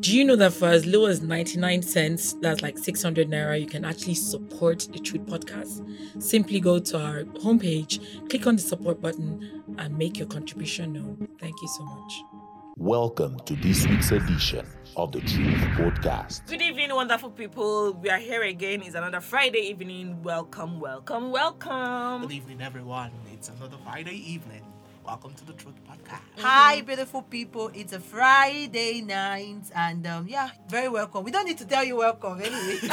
Do you know that for as low as 99 cents, that's like 600 naira, you can actually support the Truth Podcast? Simply go to our homepage, click on the support button, and make your contribution known. Thank you so much. Welcome to this week's edition of the Truth Podcast. Good evening, wonderful people. We are here again. It's another Friday evening. Welcome, welcome, welcome. Good evening, everyone. It's another Friday evening. Welcome to the Truth Podcast. Hi, beautiful people. It's a Friday night, and um, yeah, very welcome. We don't need to tell you welcome anyway.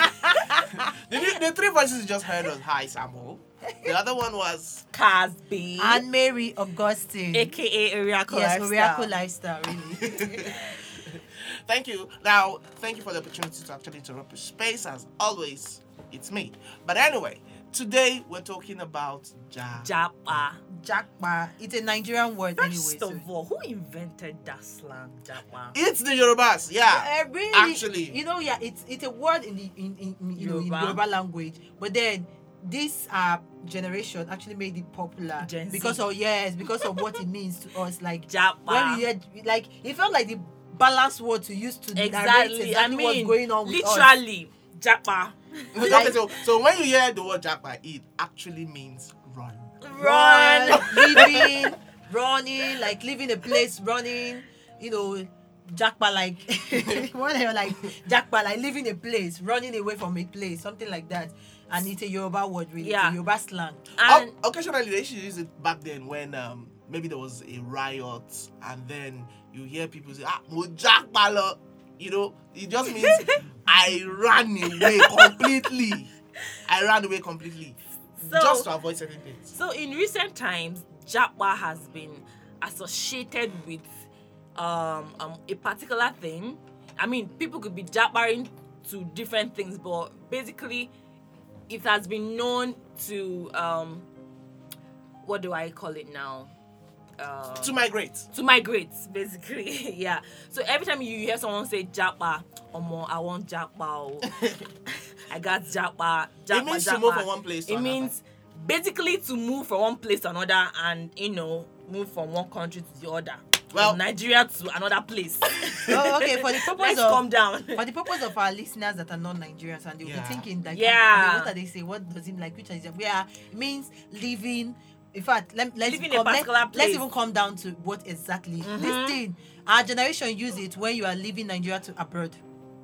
The, the three voices you just heard was Hi Samuel. The other one was Casby, and Mary Augustine. aka Oriaco yes, Lifestyle. Miracle Lifestyle, really. Thank you. Now, thank you for the opportunity to actually interrupt your space. As always, it's me. But anyway, today we're talking about Ja. Japa. Jackpa. It's a Nigerian word First anyway. of all, who invented that slang, Japa? It's the Yorubas, yeah. Uh, really, Actually. you know, yeah, it's it's a word in the in, in, in, you know in Yoruba. Yoruba language, but then this uh generation actually made it popular Gen Z. because of yes, because of what it means to us. Like Japa. when we heard, like it felt like the balanced word to use to narrate exactly. exactly I mean, what's going on with us. Literally, Japa. okay, so, so when you hear the word Japa, it actually means run. Run. living, running, like leaving a place, running, you know, japa like what they were like japa like leaving a place, running away from a place, something like that. And it's a Yoruba word really, Yeah. a Yoruba slang. And O- occasionally, they should use it back then when um, maybe there was a riot, and then you hear people say, "Ah, mo Japa lo." You know, it just means I ran away completely. I ran away completely, So- just to avoid certain things. So in recent times, Japa has been associated with um, um, a particular thing. I mean, people could be jabbering to different things, but basically, it has been known to um, what do I call it now? Uh, To migrate. to migrate, basically. yeah. So every time you hear someone say japa, Omo, I want japa. I got japa. japa It means to japa. move from one place to It another. means basically to move from one place to another and you know move from one country to the other. Well- from Nigeria to another place. Oh, okay, for the purpose Let's of calm down. for the purpose of our listeners that are non-Nigerians and they'll Yeah. be thinking like Yeah. I mean, what are they say? What does it like? Which is yeah, it means living. In fact, let, let's Living a come- let, particular let's even come down to what exactly Mhm. this thing. Our generation use it when you are leaving Nigeria to abroad.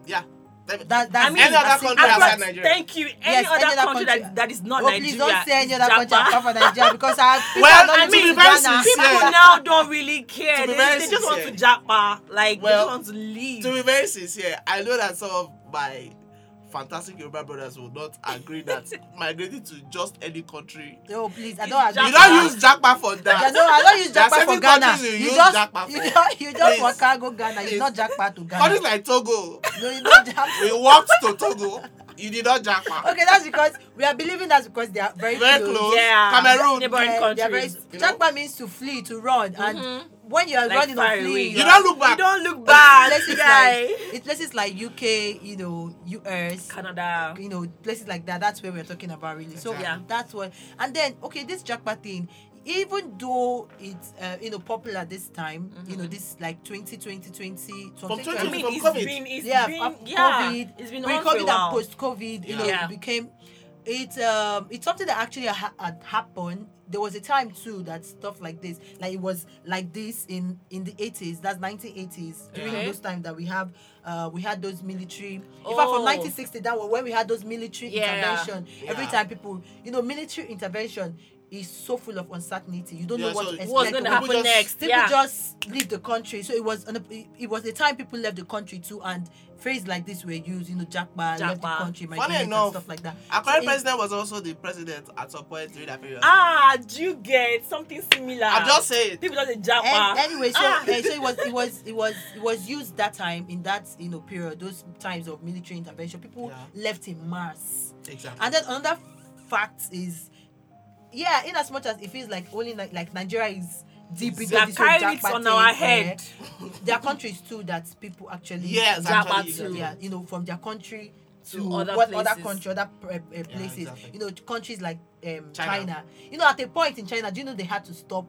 Yeah. Let That that's I mean, Any other country as outside that. Nigeria. Thank you. Any Yes, other any other country, country. that, that is not Oh, Nigeria. please don't say any is other country japa. apart from Nigeria because our people Well, are not I living mean, in very Ghana. sincere. People now don't really care. To be They, very they just want to sincere. japa. Like Well, they just want to leave. To be very sincere, I know that some of my fantastic Yoruba brothers will not agree that migrating to just any country. Oh please, I don't agree. You don't use Japa for Yeah, that. no, I don't use There are japa for Ghana. you You use just, japa you just, you just Please. for cargo Ghana. It's Please. not japa to Countries Ghana. like Togo, No, it's not japa. we walked to Togo. You did not Japa. Okay, that's because we are believing that's because they are very, Very close. close. Yeah. Cameroon. Neighboring Yeah, they are very, countries. you know. Japa means to flee, to run, and Mhm. When you are Like running far fleeing, You don't look back. You don't look back, places like it's places like UK, you know, US, Canada. you know, places like that. That's where we're talking about, really. So yeah, that's what. And then, okay, this japa thing, even though it's uh, you know popular this time, you know, this like 2020, 20, From something 20 I mean, from it's COVID. been, it's yeah, been, yeah, COVID, it's been pre on for a COVID and post COVID, you know, Yeah. it became it um it's something that actually ha- had happened. There was a time too that stuff like this, like it was like this in in the 80s, that's 1980s, during Okay. those times that we have uh we had those military. In fact, Oh. from 1960, that was when we had those military Yeah. intervention. Every time people, you know, military intervention is so full of uncertainty. You don't Yeah, know what so to expect. What's going to happen just- next? People yeah. just leave the country. So it was an, it- it was the time people left the country too, and phrases like this were used. You know, Japa left the Japa. country, Funny migrated and enough, stuff like that. Our So current it- president was also the president at some point during that period. ah, do you get something similar? I'm just saying. People just a japa. And anyway, so Ah. eh, so it was it was it was it was used that time in that you know period, those times of military intervention. People Yeah. left in mass. Exactly. And then another fact is, yeah, in as much as it feels like only like, like Nigeria is deep We into are this whole carrying it Japa on thing, our eh, head. there are countries too that people actually Yes, Japa actually. too. exactly. yeah, you know, from their country to, To other what other places. country, other uh, uh, places. exactly. You know, countries like um, China. China. You know, at a point in China, do you know they had to stop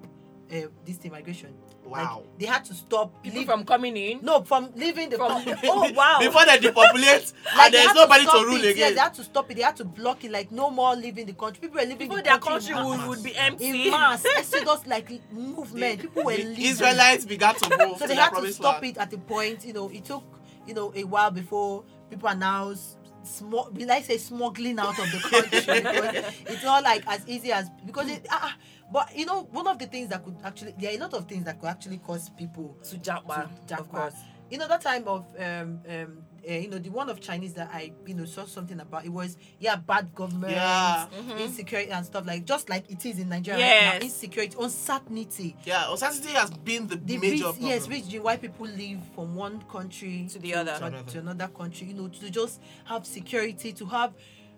uh, this immigration? Wow. Like they had to stop People leave- from coming in. no from leaving the From country. oh wow. Before they depopulate Like, and there's nobody to, stop rule it. Yes, again. they had to stop it. They had to block it. Like no more leaving the country. People were leaving People the their country, country would, would be empty. in mass. Exodus like movement. People were the leaving. Israelites began to move so to they had to stop land. it at a point. You know, it took you know a while before people are now s- small. We like say smuggling out of the country. it's not like as easy as because it. Ah, ah, but you know, one of the things that could actually there are a lot of things that could actually cause people to jump to of course. You know that time of um um uh, you know the one of Chinese that I you know saw something about it was yeah bad government Yeah. insecurity and stuff like just like it is in Nigeria right now insecurity uncertainty Yeah, uncertainty has been the, the major reas- problem. yes reason why people leave from one country To the other. to, another. to another country you know to just have security to have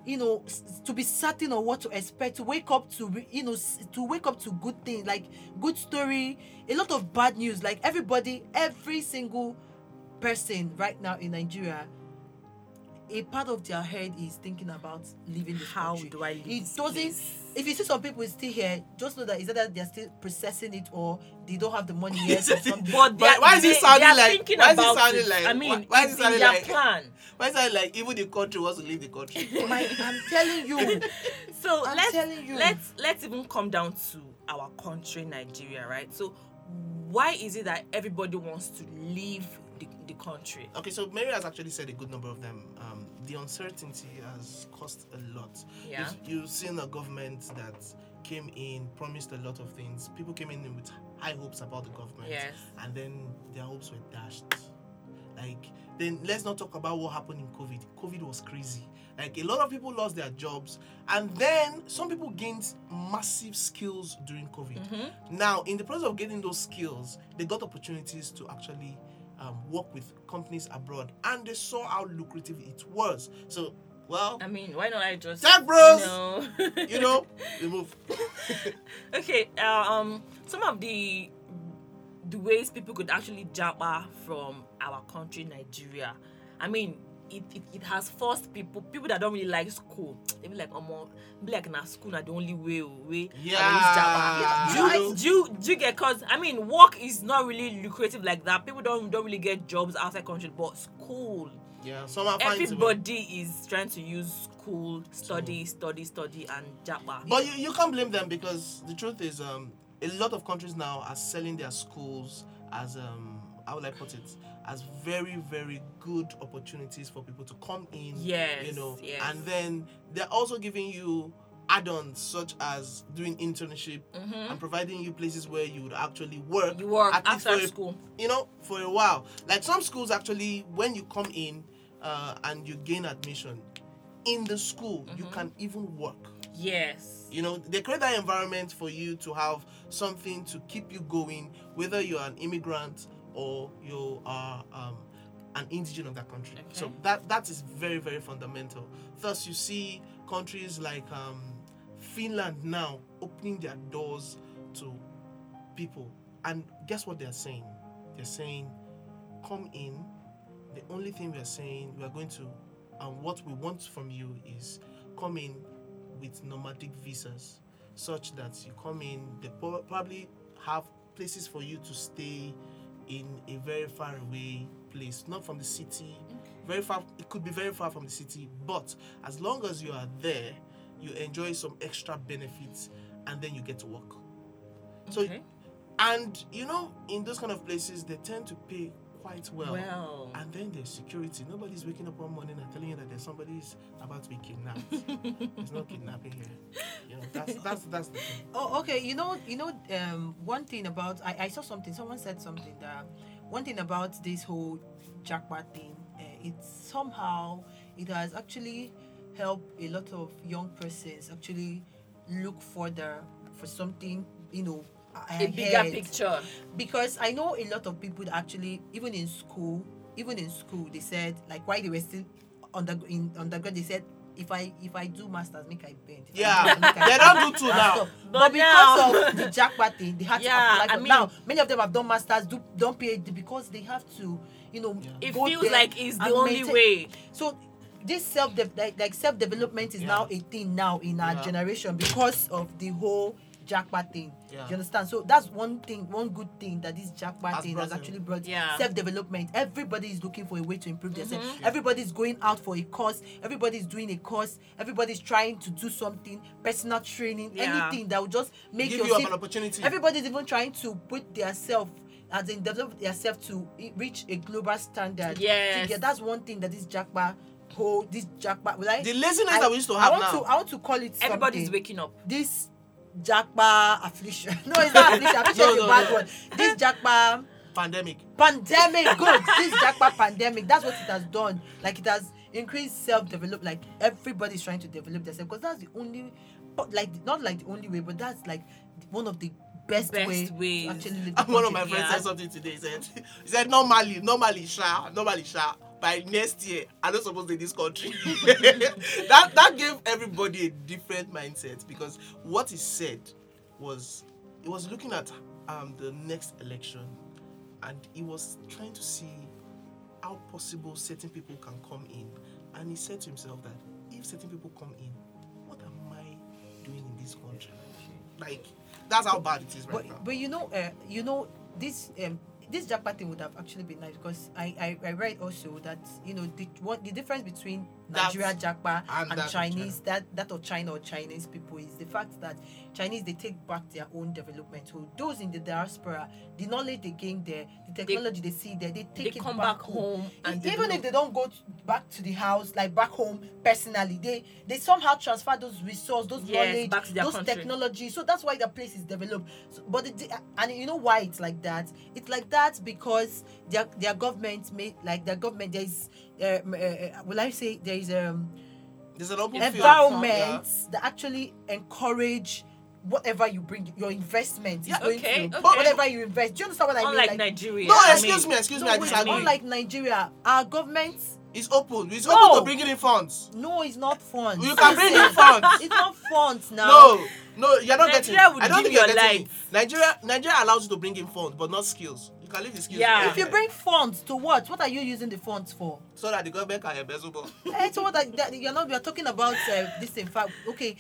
you know to be certain of what to expect to wake up to re- you know to wake up to good things like good story a lot of bad news. Like everybody every single person right now in nigeria a part of their head is thinking about leaving this How country. do I leave It doesn't. place? If you see some people still here, just know that is either they're still processing it or they don't have the money yet or something. But, But why is it sounding like- why is it sounding it. like- I mean, why- why is it sounding their like- plan. Why is that like even the country wants to leave the country? My, I'm telling you, So I'm let's telling you. let's let's even come down to our country, Nigeria, right? So why is it that everybody wants to leave country? okay, so Mary has actually said a good number of them. Um, the uncertainty has cost a lot. Yeah. You've, you've seen a government that came in, promised a lot of things. People came in with high hopes about the government. Yes. And then their hopes were dashed. Like, then let's not talk about what happened in COVID. COVID was crazy. Like, a lot of people lost their jobs. And then some people gained massive skills during COVID. Now, in the process of getting those skills, they got opportunities to actually um, work with companies abroad. And they saw how lucrative it was. So, well, I mean, why not I just Tech bros! You know, you know, move. okay. Uh, um, some of the the ways people could actually jump from our country, Nigeria. I mean, it, it, it has forced people people that don't really like school. They be like, um, be like na school na the only way oh, way. Yeah. Do you, do you do you get cause I mean work is not really lucrative like that. People don't don't really get jobs outside country, but school. Yeah, some. Everybody is trying to use school, study, study, study, and japa. But you, you can't blame them because the truth is, um, a lot of countries now are selling their schools as um, how would I put it, as very very good opportunities for people to come in. Yes, you know, yes. and then they're also giving you add-ons such as doing internship and providing you places where you would actually work. Mm-hmm. You work at after a- school. you know, for a while. Like some schools actually, when you come in uh, and you gain admission in the school, you Mm-hmm. can even work. Yes. You know, they create that environment for you to have something to keep you going, whether you're an immigrant or you are um, an indigen of that country. So that that is very very fundamental. Thus, you see countries like um, Finland now opening their doors to people, and guess what they're saying? They're saying, "Come in." The only thing we are saying we are going to, and what we want from you is come in with nomadic visas, such that you come in. They probably have places for you to stay in a very far away place, not from the city. Very far. It could be very far from the city, but as long as you are there, you enjoy some extra benefits, and then you get to work. So, Okay. and you know, in those kind of places, they tend to pay quite well. Well. And then there's security. Nobody's waking up one morning and telling you that there's somebody's about to be kidnapped. there's no kidnapping here. You know, that's that's that's the thing. Oh, okay. You know, you know, um, one thing about I, I saw something. Someone said something that one thing about this whole japa thing, uh, it's somehow it has actually helped a lot of young persons actually look further for something, you know, a bigger picture. because I know a lot of people actually, even in school, even in school, they said like why they were still under in undergrad, they said if I if I do masters, make I bend. If I Yeah, do, I they don't do two And now. stuff. But But, because now- of the japa thing, they had Yeah, to apply I mean- now. Many of them have done masters, do don't PhD because they have to, you know, It go feels there like it's the only maintain- way. So this self like, like self development is Yeah. now a thing now in our Yeah. generation because of the whole japa thing. Yeah. You understand? So that's one thing, one good thing that this japa Has thing has actually brought Yeah. self development. Everybody is looking for a way to improve themselves. Mm-hmm. Everybody's going out for a course. Everybody's doing a course. Everybody's trying to do something, personal training, Yeah. anything that will just make Give your you self- an opportunity. Everybody's even trying to put their self as in develop their self to reach a global standard. Yes. Yeah, that's one thing that this japa hold this japa. Will I? The laziness I, that we used to I have want now. to I want to call it Everybody's something. waking up. This japa affliction. No, it's not affliction. Affliction No, is a bad no. one. This japa Pandemic. pandemic good this japa pandemic that's what it has done like it has increased self-develop like everybody's trying to develop themselves because that's the only like not like the only way but that's like one of the best, Best way ways. to actually live one of my friends Yeah. said something today. He said, he said normally, normally, sha, normally, sha. By next year, I'm not supposed to in this country. that that gave everybody a different mindset because what he said was he was looking at um the next election and he was trying to see how possible certain people can come in. And he said to himself that if certain people come in, what am I doing in this country? Like that's how bad it is right but now. but you know uh, you know this um this japa thing would have actually been nice because I, I I read also that you know the what the difference between Nigeria japa and and, Chinese that that of China or Chinese people is the fact that Chinese they take back their own development. So those in the diaspora, the knowledge they gain there, the technology they, see there, they take They it come back, back home and even if they don't go to, back to the house like back home personally, they they somehow transfer those resources, those Yes, knowledge, back to their those country. technology. So that's why the place is developed. So, but the, and you know why it's like that? It's like that because their their government made like their government there is uh, uh, will I say there is um There's an open field. environment that actually encourage whatever you bring your investment is Yeah, going okay, through. okay. Whatever you invest. Do you understand what I mean? Like, Nigeria. No, I excuse mean, me, excuse me, I wait, disagree. unlike Nigeria, our government It's open. It's No. open to bringing in funds. no, it's not funds. You can bring in funds. It's not funds now. No, no, you're not getting. Nigeria will I don't dim think you're your getting. lights. Nigeria, Nigeria allows you to bring in funds, but not skills. You can leave the skills. Yeah. If you bring funds to what? What are you using the funds for? so that the government can embezzle more. Eh, so what? Are, that, you're not. We are talking about uh, this. In fact, okay.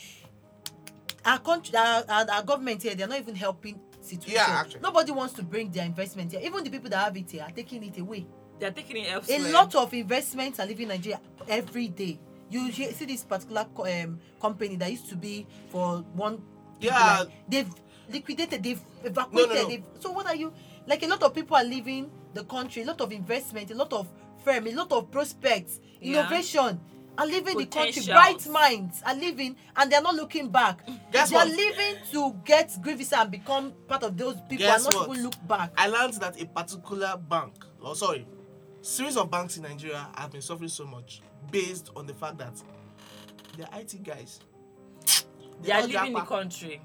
Our country, our, our, our government here, they're not even helping situation. Yeah, actually. Nobody wants to bring their investment here. Even the people that have it here are taking it away. They're taking it elsewhere. A lot of investments are leaving Nigeria every day. You hear, see this particular co- um, company that used to be for one. people, Yeah. like, they've liquidated. They've evacuated. no. They've, so what are you? Like a lot of people are leaving the country. A lot of investment. A lot of firm. A lot of prospects. Yeah. Innovation. Are leaving the country. Bright minds are leaving, and they're not looking back. Guess they are leaving to get good visa and become part of those people Guess and not what? even look back. I learned that a particular bank, oh sorry, series of banks in Nigeria have been suffering so much based on the fact that their IT guys. They are leaving the country.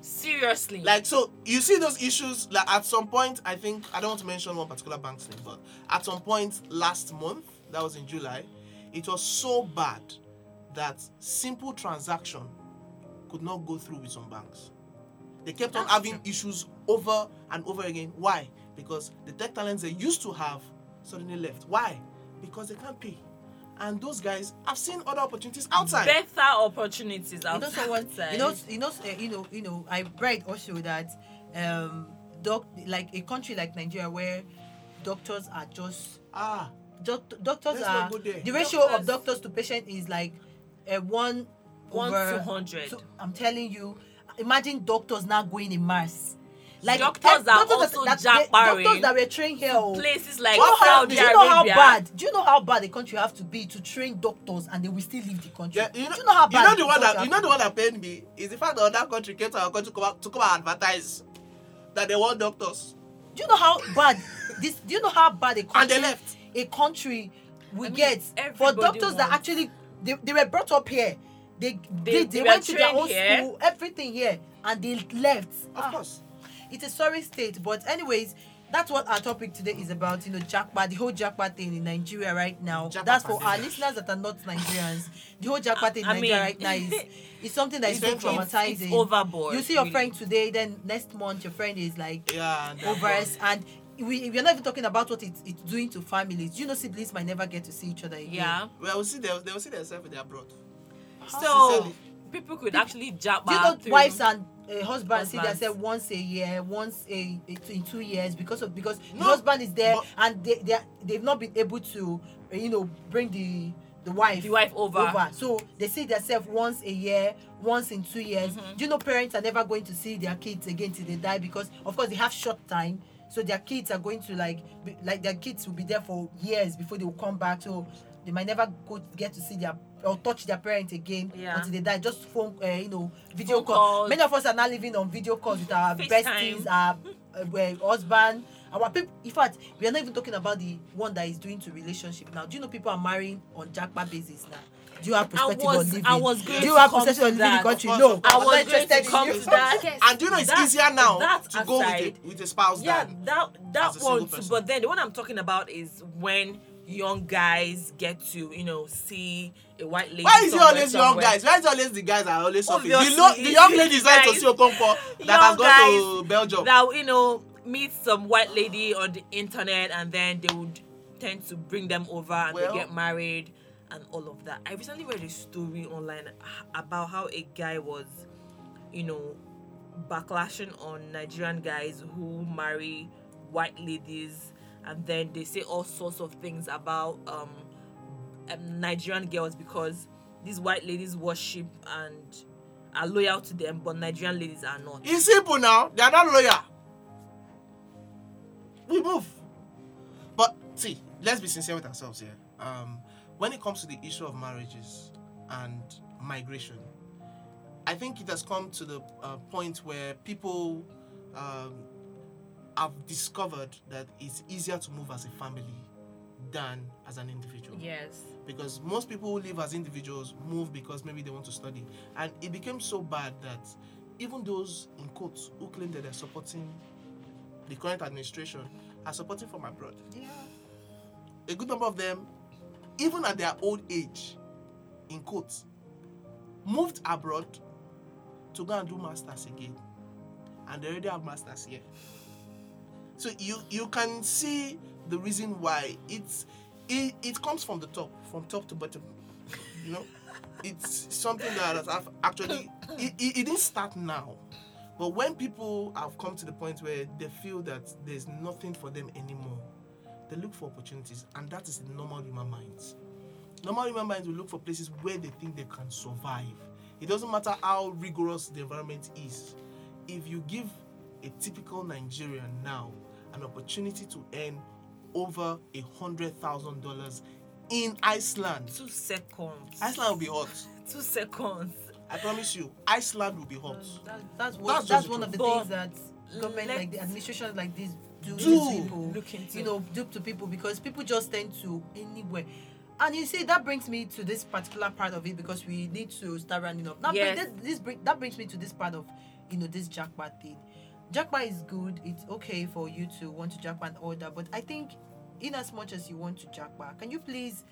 Seriously. Like so, you see those issues. Like at some point, I think I don't want to mention one particular bank's name, but at some point last month, that was in July, it was so bad that simple transaction could not go through with some banks. They kept on having true. issues over and over again. Why? Because the tech talents they used to have suddenly left. Why? Because they can't pay. And those guys have seen other opportunities outside. better opportunities you know outside. someone you know you know uh, you know you know i read also that um doc like a country like nigeria where doctors are just ah, doc- doctors are not go there. the ratio of Doctors- doctors to patient is like uh, one One over, to 100. so i'm telling you imagine doctors now going in mass like Doctors are doctors also that, jackbarring doctors that were trained here oh. places like do you know how, Saudi do you know how bad? Do you know how bad a country have to be to train doctors and they will still leave the country? Yeah, you know, do you know how bad? you know the one that you know the one that pained me is the fact that other country came to our country to come out, to come and advertise that they want doctors. Do you know how bad this? Do you know how bad a And country they left. a country will I mean, get for everybody doctors that actually they, they were brought up here. They They- they, they they went to their trained own here. school, everything here, and they left. Of Ah, course. It's a sorry state. But anyways, that's what our topic today is about. You know, japa, the whole japa thing in Nigeria right now. Japa that's for our listeners that are not Nigerians. The whole japa thing in I Nigeria mean- right now is is something that is so It's- it's- traumatizing. it's overboard, You see your really. friend today, then next month your friend is like Yeah. and over us and we, we're not even talking about what it's, it's doing to families. You know, siblings might never get to see each other again. Yeah. Well, we'll see. They, they will see themselves in their abroad. So Sincerely. people could actually jab Do you know through. wives and a husband see Husbands. themselves once a year, once a, a in two years because of because the husband is there but- and they they are- they've not been able to uh, you know bring the the wife The wife over. So they see themselves once a year, once in two years. Mm-hmm. Do you know parents are never going to see their kids again till they die because of course they have short time. So their kids are going to like be, like their kids will be there for years before they will come back. So they might never go get to see their or touch their parents again Yeah. until they die. Just phone, uh, you know, video Phone call. calls. Many of us are now living on video calls with our FaceTime. besties, our uh, husband, our people. In fact, we are not even talking about the one that is doing to relationship now. Do you know people are marrying on japa basis now? Do you have perspective was- on living? I was going Do you have perspective on living in the that. country? No, course, I I'm was not going to interested in come you. to that. And do you know it's That- easier now that to go with aside, a, with a spouse yeah, than that that as a one too. But then the one I'm talking about is when young guys get to you know see a white lady. Why is it somewhere, always young guys? Why is it always the guys are always suffering? The, lo- the young ladies like to see Okonkwo that has gone to Belgium. That you know meet some white lady on the internet and then they would tend to bring them over and Well- they get married and all of that. I recently read a story online about how a guy was, you know, backlashing on Nigerian guys who marry white ladies and then they say all sorts of things about um, um Nigerian girls because these white ladies worship and are loyal to them, but Nigerian ladies are not. It's simple now. They are not loyal. We move. But see, let's be sincere with ourselves here. Um, when it comes to the issue of marriages and migration, I think it has come to the uh, point where people um, have discovered that it's easier to move as a family than as an individual. Yes. because most people who live as individuals move because maybe they want to study. And it became so bad that even those in quotes who claim that they're supporting the current administration are supporting from abroad. Yeah. a good number of them even at their old age in quotes moved abroad to go and do masters again. And they already have masters here so you you can see the reason why. It's it, it comes from the top from top to bottom you know? It's something that have actually it, it, it didn't start now but when people have come to the point where they feel that there's nothing for them anymore they look for opportunities and that is normal human minds. Normal human minds will look for places where they think they can survive. It doesn't matter how rigorous the environment is. If you give a typical nigerian now an opportunity to earn over a hundred thousand dollars in iceland Two seconds. iceland will be hot Two seconds. i promise you iceland will be hot That, that's what, That's that's, one of the truth. things that government like the let's- administrations like this do, Do. to people Look into. you know do to people because people just tend to anywhere and you see that brings me to this particular part of it because we need to start running up that, Yes. bring, this, this bring, that brings me to this part of you know this japa thing japa is good. It's okay for you to want to japa order but i think in as much as you want to japa can you please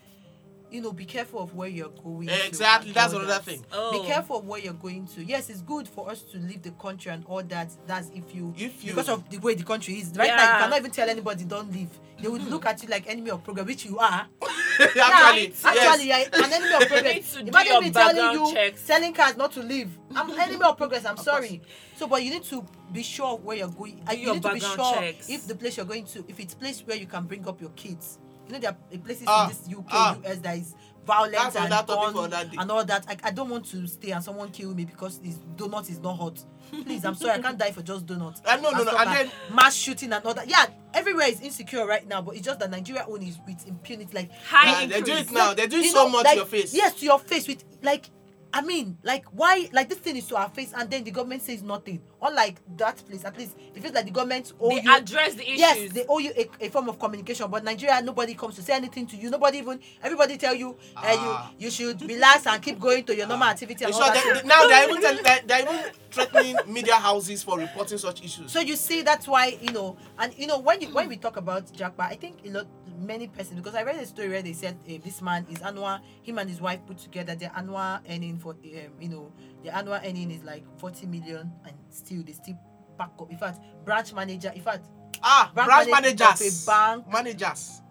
you know be careful of where you're going to exactly and that's all another that. thing Oh. Be careful of where you're going to. Yes, it's good for us to leave the country and all that. That's if you, If you- because of the way the country is right now. You cannot even tell anybody don't leave. They would look at you like enemy of progress, which you are. actually yes. Actually, you're an enemy of need progress. to do Imagine me telling you checks. selling cars not to leave. I'm enemy of progress. I'm sorry. So, but you need to be sure of where you're going. And you your need to be sure checks. if the place you're going to, if it's place where you can bring up your kids. You know there are places Ah, in this UK, ah. US that is violent and another topic gun that and all that. I, I don't want to stay and someone kill me because this donut is not hot. Please, I'm sorry, I can't die for just donuts. Uh, no, no, no, stuff and then- mass shooting and all that. Yeah, everywhere is insecure right now, but it's just that Nigeria own is with impunity. Like High Yeah, they do it now. They're doing you so know, much like, to your face. Yes, to your face with like I mean, like why like this thing is to our face and then the government says nothing. Unlike that place, at least it feels like the government owe They you address the issues. Yes, they owe you a, a form of communication, but Nigeria nobody comes to say anything to you. Nobody even everybody tell you uh, Ah. you you should relax and keep going to your normal activity and So all they, that. they- now they're even, tell, they're, they're even threatening media houses for reporting such issues. So you see, that's why you know, and you know when you when we talk about Japa, I think a lot many persons because I read a story where they said uh, this man is annual him and his wife put together their annual earning for um, you know their annual earning is like forty million and still they still pack up. In fact, branch manager, in fact, ah, Bank branch manager managers, of a bank. managers.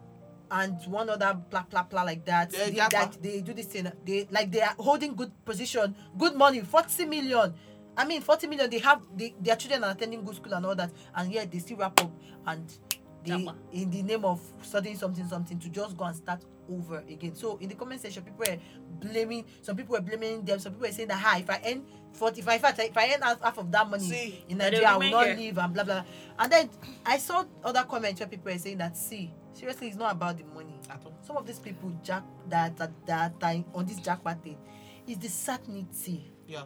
and one other blah blah blah like that. Yeah, they, like they do this thing. They like they are holding good position, good money, forty million. I mean, 40 million, they have they, their children are attending good school and all that, and yet they still wrap up and Japa. in the name of studying something, something, to just go and start over again. So in the comment section, people were blaming, some people were blaming them, some people were saying that, hi, if I earn 40, if I, if I, earn half, half of that money See, in Nigeria, I will not leave and blah, blah, blah. And then I saw other comments where people were saying that, see, seriously, it's not about the money At all. some of these people jack that that that on this japa thing is the certainty. Yeah.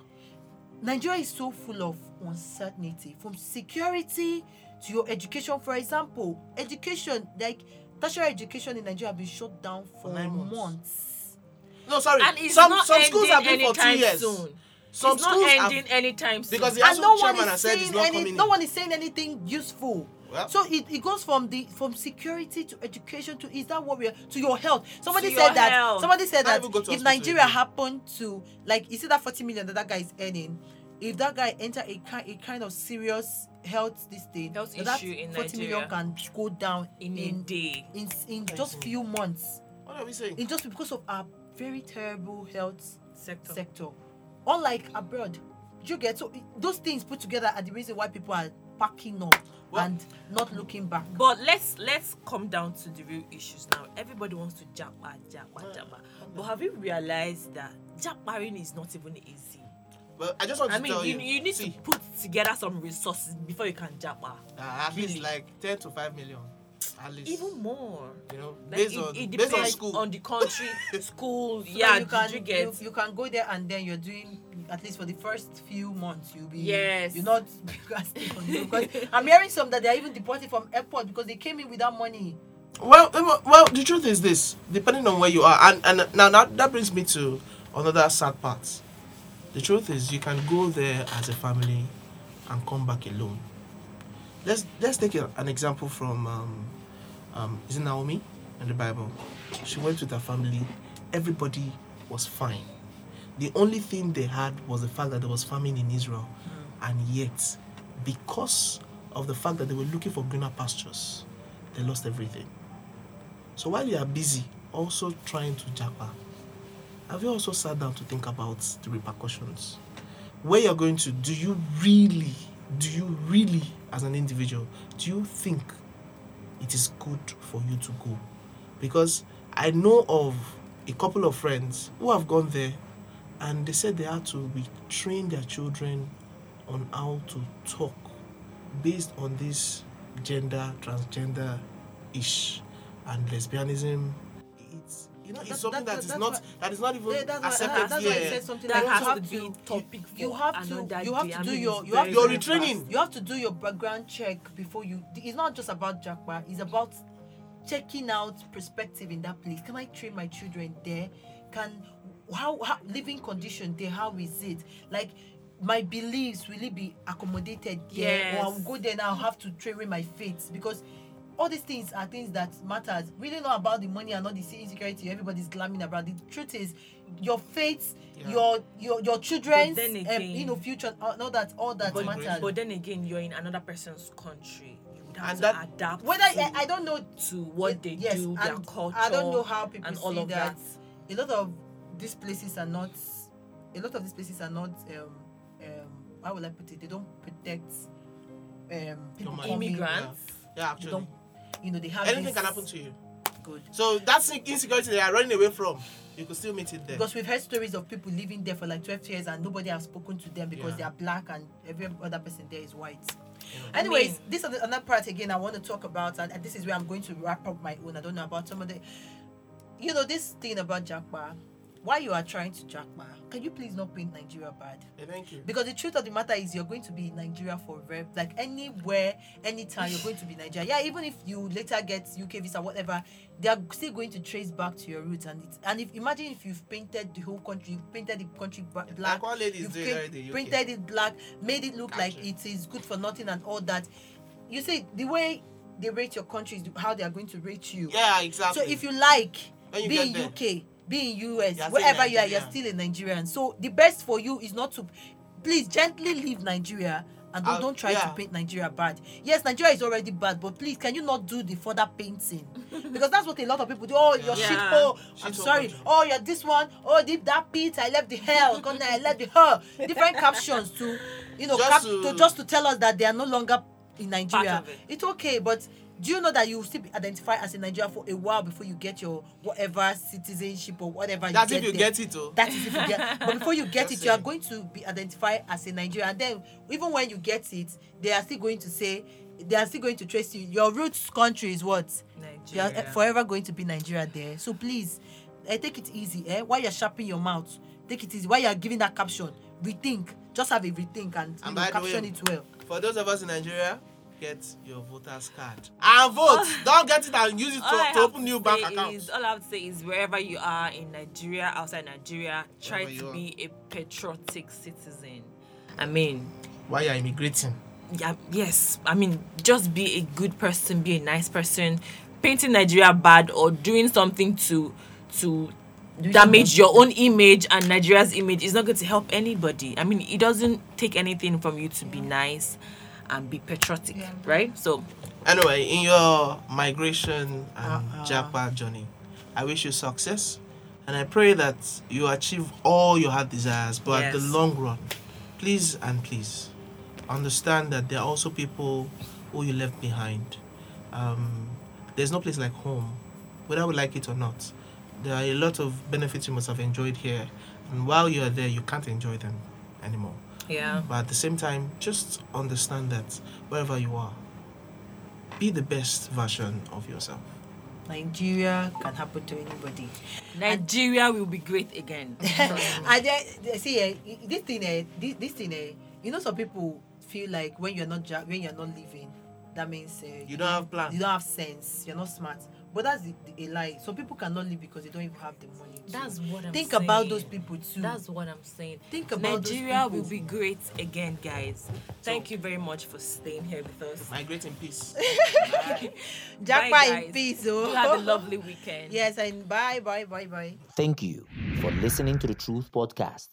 Nigeria is so full of uncertainty from security to your education. For example, education like tertiary education in Nigeria have been shut down for, For nine months. months. No, sorry. And it's some not some schools have been for two years. soon. Some it's schools not have ending anytime soon. because the and no one chairman is has said it's saying not any, coming no one is saying anything useful. Well- so it, it goes from the from security to education to is that what we're to your health. Somebody To said that health. somebody said that even go to if Nigeria happened to like you see that 40 million that that guy is earning, if that guy enter a kind a kind of serious health this thing, Health that issue in 40 million Nigeria. can go down in a in day. in, in just you. few months. What are we saying? In just because of our very terrible health Sector. sector. Unlike abroad, you get so those things put together are the reason why people are packing up Well- and not looking back. But let's let's come down to the real issues now. Everybody wants to japa, japa, japa. But have you realized that japaring is not even easy? Well, I just want I to mean, tell you, you. you need see, to put together some resources before you can japa. uh, at least like ten to five million. At least. Even more. you know, Like based it, on it based on depends school. on the country, school. So yeah, you can you get? you, you can go there and then you're doing at least for the first few months you'll be Yes. you're not casting because I'm hearing some that they're even deported from airport because they came in without money. Well, well, well, the truth is this: depending on where you are, and and now that, that brings me to another sad part. The truth is, you can go there as a family and come back alone. Let's let's take a, an example from um, um, is it Naomi in the Bible? She went with her family. Everybody was fine. The only thing they had was the fact that there was famine in Israel, and yet, because of the fact that they were looking for greener pastures, they lost everything. So while you are busy also trying to japa, have you also sat down to think about the repercussions? Where you're going to, do you really, do you really, as an individual, do you think it is good for you to go? Because I know of a couple of friends who have gone there and they said they had to be retrain their children on how to talk based on this gender, transgender ish and lesbianism. It's you know That- it's something that- that is that's not why- that is not even Yeah, that's why, accepted why I here. said something That like has you to have be to topic you for have to you have to do your you have to Your very retraining. You have to do your background check before you. It's not just about Japa. It's about checking out perspective in that place. Can I train my children there? Can how, how living condition there? How is it? Like my beliefs will it be accommodated there, or I'll Yes. go there now. I'll have to train with my faith because. All these things are things that matters. Really not about the money and not the insecurity everybody's glamming about. The truth is, your faith, Yeah. your your your children's, then um, you know, future. Uh, all that, all that But, matters. but then again, you're in another person's country. You have And to that- adapt whether to, I, I don't know to what they yes, do, their culture. I don't know how people and see all of that. that. A lot of these places are not. A lot of these places are not. Um, um, how will I put it? They don't protect um, people mind. coming. Immigrants. Yeah, They actually. Don't. You know they have. Anything this- can happen to you. Good. So that's insecurity they are running away from. You could still meet it there. Because we've heard stories of people living there for like 12 years and nobody has spoken to them because Yeah. they are black and every other person there is white. I Anyways, mean- this is another part again I want to talk about, and, and this is where I'm going to wrap up my own. I don't know about some of the, you know, this thing about Japa. Why you are trying to Japa? Can you please not paint Nigeria bad? Yeah, thank you. Because the truth of the matter is, you're going to be in Nigeria forever. Like anywhere, anytime, you're going to be Nigeria. Yeah, even if you later get UK visa, whatever, they are still going to trace back to your roots. And it's and if imagine if you've painted the whole country, you've painted the country black, Like you've paint- UK. painted it black, made it look like it is good for nothing and all that. You see, the way they rate your country is how they are going to rate you. Yeah, exactly. So if you like, When you be in there. UK, be in US, You're wherever you are, you're still a Nigerian. So the best for you is not to, please gently leave Nigeria And don't, don't try yeah. to paint Nigeria bad. Yes, Nigeria is already bad, but please, can you not do the further painting? because that's what a lot of people do. Oh, you're Yeah. shit oh, hole. I'm sorry. country. Oh, you're this one. Oh, did that pit. I left the hell. I left the her. Different captions to, you know, Just cap- to- to just to tell us that they are no longer in Nigeria. it. It's okay, but do you know that you will still be identified as a Nigerian for a while before you get your whatever citizenship or whatever That's you if get you there. get it, oh. That is if you get. It. But before you get Just it, you are saying. going to be identified as a Nigerian. And then even when you get it, they are still going to say they are still going to trace you. Your roots country is what? You are Nigeria. forever going to be Nigeria there. So please, eh, take it easy. Eh? While you're sharpening your mouth, take it easy. While you're giving that caption, rethink. Just have a rethink and, you know, caption way- it well. For those of us in Nigeria, get your voter's card and vote. Oh. Don't get it and use it to, to open new say bank is, accounts. all I have to say is wherever you are in Nigeria, outside Nigeria, try Wherever to are. be a patriotic citizen. I mean, While you're immigrating. yeah, yes. I mean, just be a good person, be a nice person. Painting Nigeria bad or doing something to to damage your own image and Nigeria's image is not going to help anybody. I mean, it doesn't take anything from you to be nice and be patriotic, right? So, Anyway, in your migration and Uh-uh. Japa journey, I wish you success. And I pray that you achieve all your heart desires. But at the long run, please and please understand that there are also people who you left behind. Um, there's no place like home, whether we like it or not. There are a lot of benefits you must have enjoyed here. And while you are there, you can't enjoy them anymore. Yeah. But at the same time, just understand that wherever you are, be the best version of yourself. Nigeria can happen to anybody. Nigeria will be great again. and then see eh, this thing eh, this, this thing eh, you know some people feel like when you're not when you're not living that means eh, You don't have plan. you don't have sense you're not smart but that's the, the, a lie some people cannot live because they don't even have the money to. That's what I'm saying. think saying. about those people too That's what I'm saying. Think about those Nigeria will be great again, guys. Thank you very much for staying here with us. Migrate in peace. Japa Bye, in guys. peace oh. You oh have a lovely weekend. yes and bye bye bye bye Thank you for listening to the Truth Podcast.